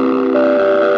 Música